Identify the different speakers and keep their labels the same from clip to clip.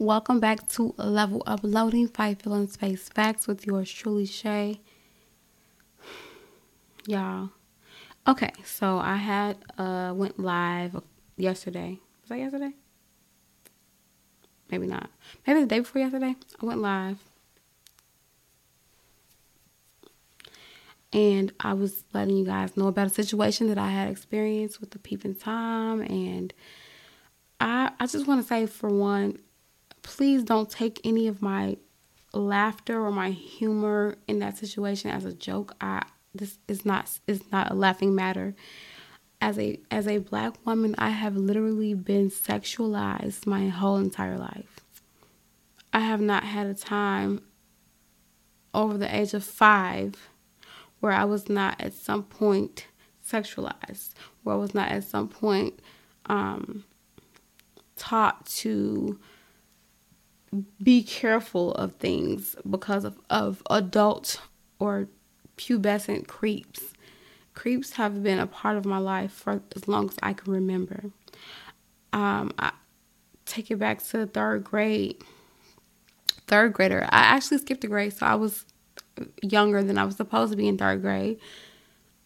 Speaker 1: Welcome back to Level Up Loading Fight Feelings Face Facts with yours truly, Shay. Y'all. Okay, so I had uh went live yesterday. Was that yesterday? Maybe not. Maybe the day before yesterday. I went live. And I was letting you guys know about a situation that I had experienced with the peeping Tom and I I just want to say for one, please don't take any of my laughter or my humor in that situation as a joke. I this is not is not a laughing matter. As a as a black woman, I have literally been sexualized my whole entire life. I have not had a time over the age of 5 where I was not at some point sexualized, where I was not at some point um, taught to be careful of things because of, of adult or pubescent creeps. Creeps have been a part of my life for as long as I can remember. Um, I take it back to third grade. Third grader. I actually skipped a grade, so I was younger than I was supposed to be in third grade.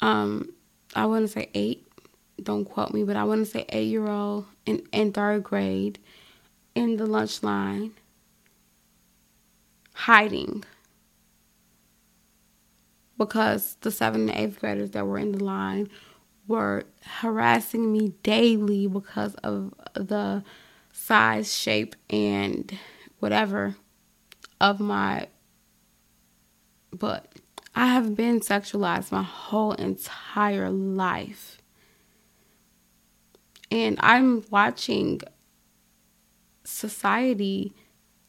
Speaker 1: Um, I want to say eight. Don't quote me, but I want to say eight year old in, in third grade in the lunch line hiding because the seventh and eighth graders that were in the line were harassing me daily because of the size, shape, and whatever of my butt. I have been sexualized my whole entire life. And I'm watching society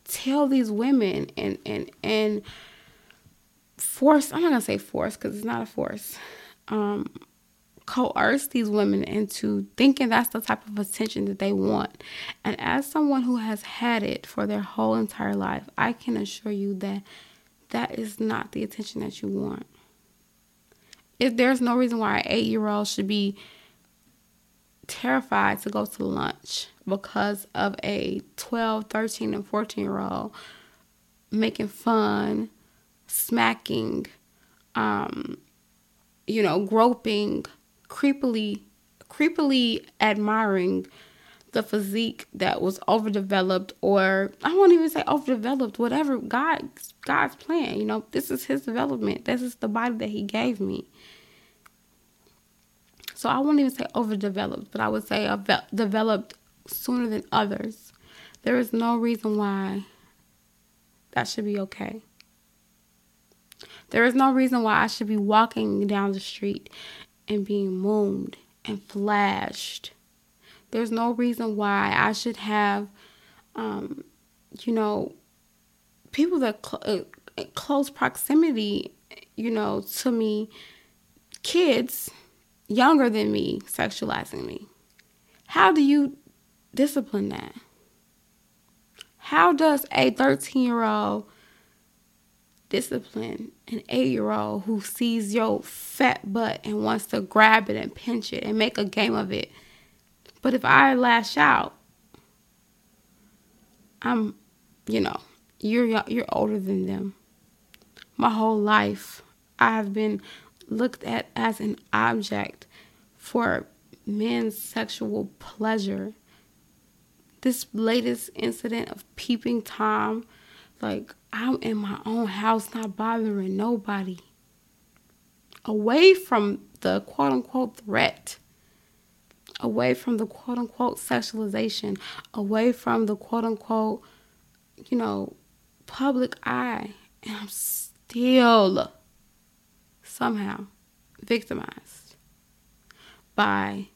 Speaker 1: tell these women and and and force i'm not gonna say force because it's not a force um coerce these women into thinking that's the type of attention that they want. And as someone who has had it for their whole entire life i can assure you that that is not the attention that you want. If there's no reason why an eight year old should be terrified to go to lunch because of a 12, 13, and 14 year old making fun, smacking, um, you know, groping, creepily, creepily admiring the physique that was overdeveloped or I won't even say overdeveloped, whatever God God's plan, you know, this is his development. This is the body that he gave me. So I won't even say overdeveloped, but I would say developed sooner than others. There is no reason why that should be okay. There is no reason why I should be walking down the street and being mooned and flashed. There's no reason why I should have, um, you know, people that cl- uh, close proximity, you know, to me, kids younger than me sexualizing me. How do you discipline that? How does a 13 year old discipline an 8 year old who sees your fat butt and wants to grab it and pinch it and make a game of it? But if I lash out, I'm, you know, you're you're older than them. My whole life, I have been looked at as an object for men's sexual pleasure. This latest incident of peeping Tom, like I'm in my own house, not bothering nobody. Away from the quote unquote threat, away from the quote unquote sexualization, away from the quote unquote, you know, public eye. And I'm still somehow victimized by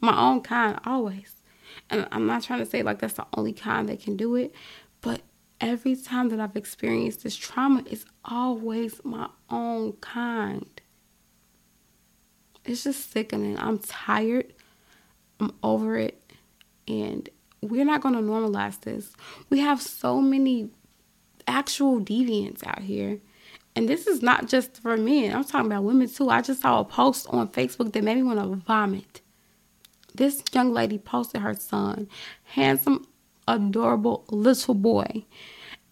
Speaker 1: my own kind always. And I'm not trying to say like that's the only kind that can do it, but every time that I've experienced this trauma, it's always my own kind. It's just sickening. I'm tired. I'm over it. And we're not going to normalize this. We have so many actual deviants out here and this is not just for men, I'm talking about women too. I just saw a post on Facebook that made me want to vomit. This young lady posted her son, handsome adorable little boy.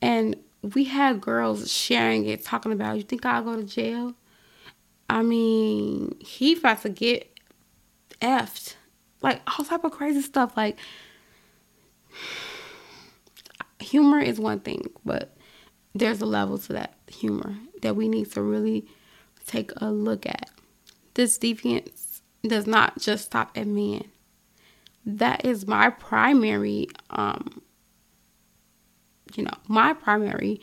Speaker 1: And we had girls sharing it, talking about, you think I'll go to jail? I mean, he about to get effed. Like all type of crazy stuff. Like humor is one thing, but there's a level to that humor that we need to really take a look at. This deviance does not just stop at men. That is my primary um you know, my primary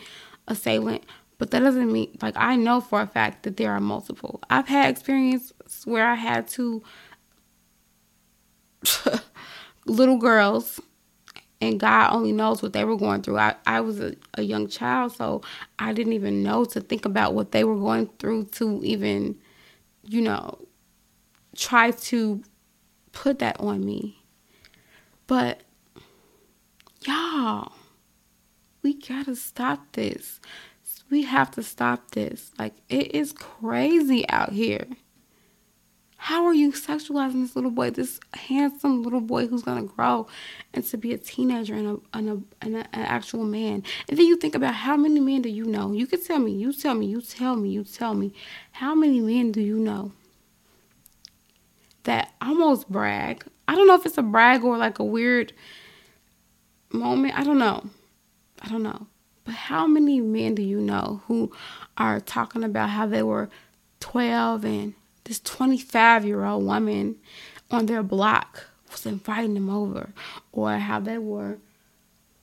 Speaker 1: assailant, but that doesn't mean like I know for a fact that there are multiple. I've had experience where I had to little girls and God only knows what they were going through. I, I was a, a young child, so I didn't even know to think about what they were going through to even, you know, try to put that on me. But y'all, we gotta stop this. We have to stop this. Like, it is crazy out here. How are you sexualizing this little boy, this handsome little boy who's gonna grow and to be a teenager and, a, and, a, and a, an actual man? And then you think about how many men do you know? You can tell me, you tell me, you tell me, you tell me. How many men do you know that almost brag? I don't know if it's a brag or like a weird moment. I don't know. I don't know. But how many men do you know who are talking about how they were 12 and this 25 year old woman on their block was inviting them over? Or how they were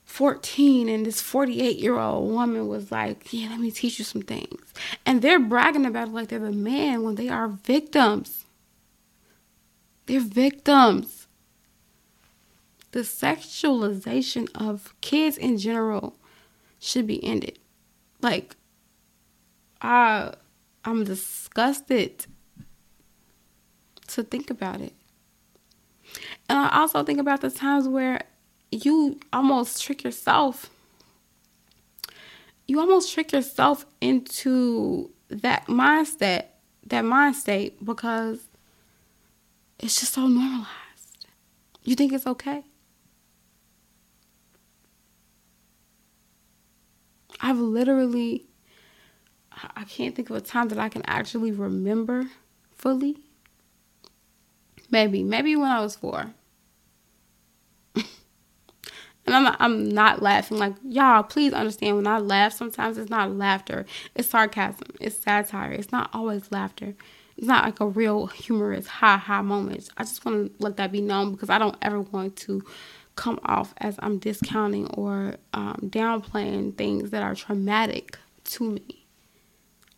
Speaker 1: 14 and this 48 year old woman was like, Yeah, let me teach you some things. And they're bragging about it like they're the man when they are victims. They're victims the sexualization of kids in general should be ended. Like, I, I'm disgusted to think about it. And I also think about the times where you almost trick yourself. You almost trick yourself into that mindset, that mind state, because it's just so normalized. You think it's okay. I've literally, I can't think of a time that I can actually remember fully. Maybe, maybe when I was four. and I'm not, I'm not laughing. Like y'all, please understand. When I laugh, sometimes it's not laughter. It's sarcasm. It's satire. It's not always laughter. It's not like a real humorous ha ha moment. I just want to let that be known because I don't ever want to come off as I'm discounting or um, downplaying things that are traumatic to me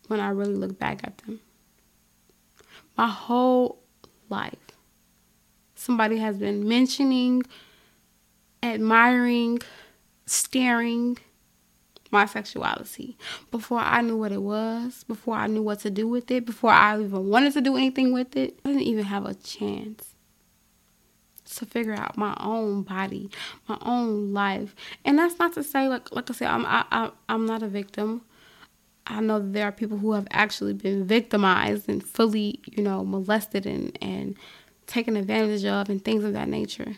Speaker 1: when I really look back at them. My whole life, somebody has been mentioning, admiring, staring my sexuality before I knew what it was, before I knew what to do with it, before I even wanted to do anything with it. I didn't even have a chance to figure out my own body, my own life. And that's not to say like like I said, I'm I, I I'm not a victim. I know there are people who have actually been victimized and fully, you know, molested and, and taken advantage of and things of that nature.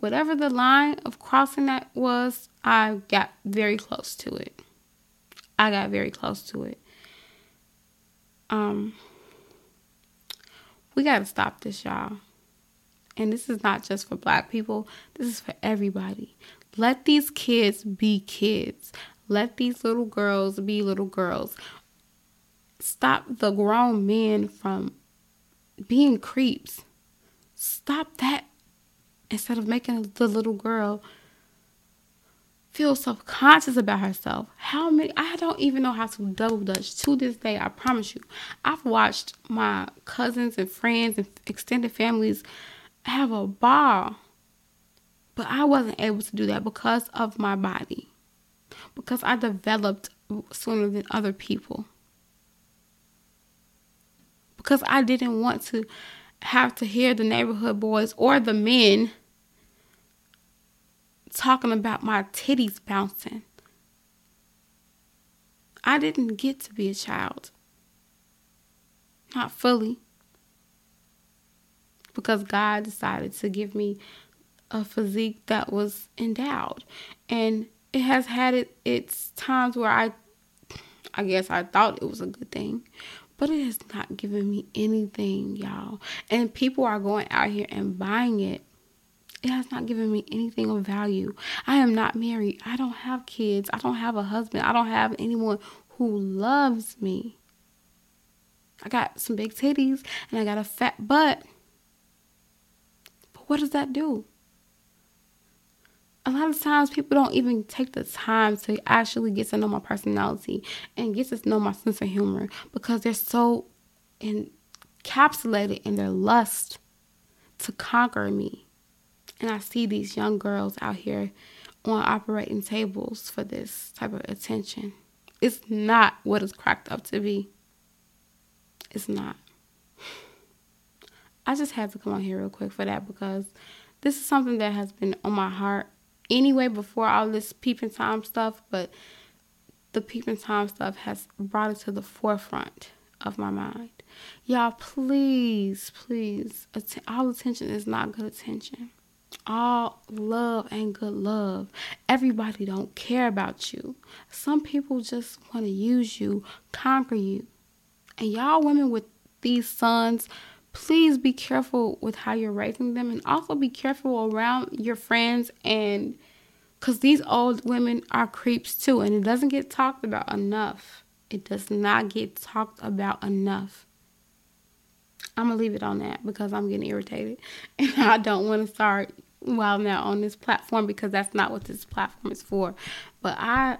Speaker 1: Whatever the line of crossing that was, I got very close to it. I got very close to it. Um we got to stop this, y'all. And this is not just for black people, this is for everybody. Let these kids be kids. Let these little girls be little girls. Stop the grown men from being creeps. Stop that instead of making the little girl feel self-conscious about herself. How many I don't even know how to double dutch to this day, I promise you. I've watched my cousins and friends and extended families have a ball. But I wasn't able to do that because of my body. Because I developed sooner than other people. Because I didn't want to have to hear the neighborhood boys or the men talking about my titties bouncing. I didn't get to be a child. Not fully because God decided to give me a physique that was endowed. And it has had it, its times where I, I guess I thought it was a good thing, but it has not given me anything, y'all. And people are going out here and buying it. It has not given me anything of value. I am not married. I don't have kids. I don't have a husband. I don't have anyone who loves me. I got some big titties and I got a fat butt. But what does that do? A lot of times people don't even take the time to actually get to know my personality and get to know my sense of humor because they're so encapsulated in their lust to conquer me. And I see these young girls out here on operating tables for this type of attention. It's not what it's cracked up to be. It's not. I just had to come on here real quick for that because this is something that has been on my heart anyway before all this peeping tom stuff, but the peeping tom stuff has brought it to the forefront of my mind. Y'all, please, please, att- all attention is not good attention. All love and good love. Everybody don't care about you. Some people just want to use you, conquer you. And y'all women with these sons, please be careful with how you're raising them and also be careful around your friends and because these old women are creeps too and it doesn't get talked about enough. It does not get talked about enough. I'm gonna leave it on that because i'm getting irritated and i don't want to start while now on this platform because that's not what this platform is for. But i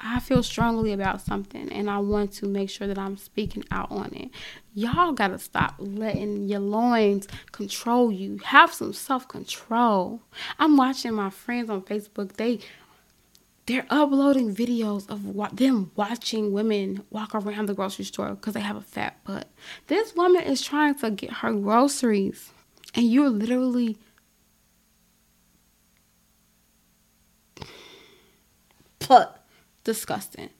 Speaker 1: I feel strongly about something and I want to make sure that I'm speaking out on it. Y'all got to stop letting your loins control you. Have some self-control. I'm watching my friends on Facebook. They they're uploading videos of what them watching women walk around the grocery store because they have a fat butt. This woman is trying to get her groceries and you're literally put disgusting.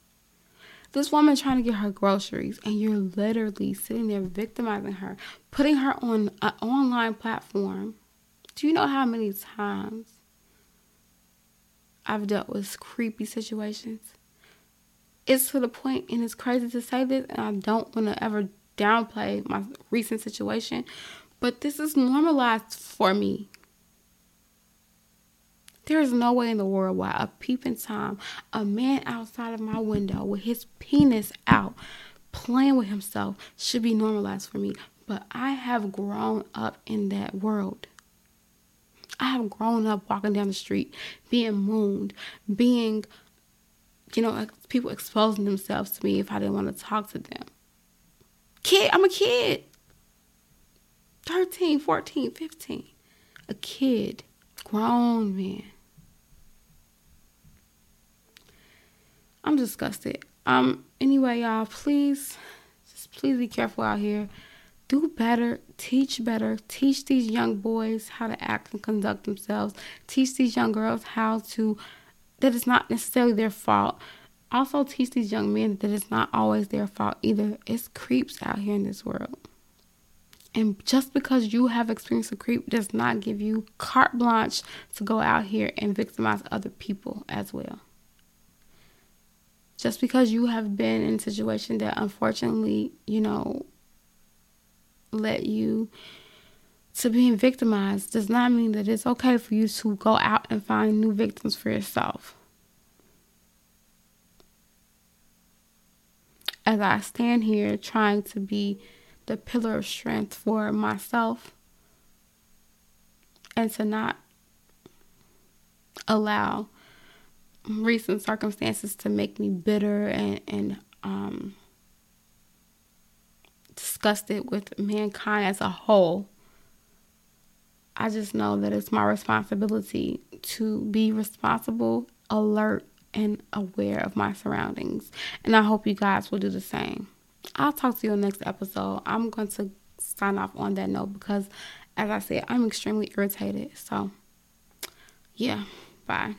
Speaker 1: This woman trying to get her groceries, and you're literally sitting there victimizing her, putting her on an online platform. Do you know how many times I've dealt with creepy situations? It's to the point, and it's crazy to say this, and I don't want to ever downplay my recent situation, but this is normalized for me. There is no way in the world why a peeping Tom, a man outside of my window with his penis out, playing with himself, should be normalized for me. But I have grown up in that world. I have grown up walking down the street, being mooned, being, you know, people exposing themselves to me if I didn't want to talk to them. Kid, I'm a kid. 13, 14, 15. A kid. Grown man. I'm disgusted. Um. Anyway, y'all, please, just please be careful out here. Do better. Teach better. Teach these young boys how to act and conduct themselves. Teach these young girls how to. That it's not necessarily their fault. Also, teach these young men that it's not always their fault either. It's creeps out here in this world. And just because you have experienced a creep does not give you carte blanche to go out here and victimize other people as well just because you have been in a situation that unfortunately, you know, let you to being victimized does not mean that it's okay for you to go out and find new victims for yourself. As I stand here trying to be the pillar of strength for myself and to not allow recent circumstances to make me bitter and, and um, disgusted with mankind as a whole. I just know that it's my responsibility to be responsible, alert, and aware of my surroundings. And I hope you guys will do the same. I'll talk to you in the next episode. I'm going to sign off on that note because, as I said, I'm extremely irritated. So, yeah, bye.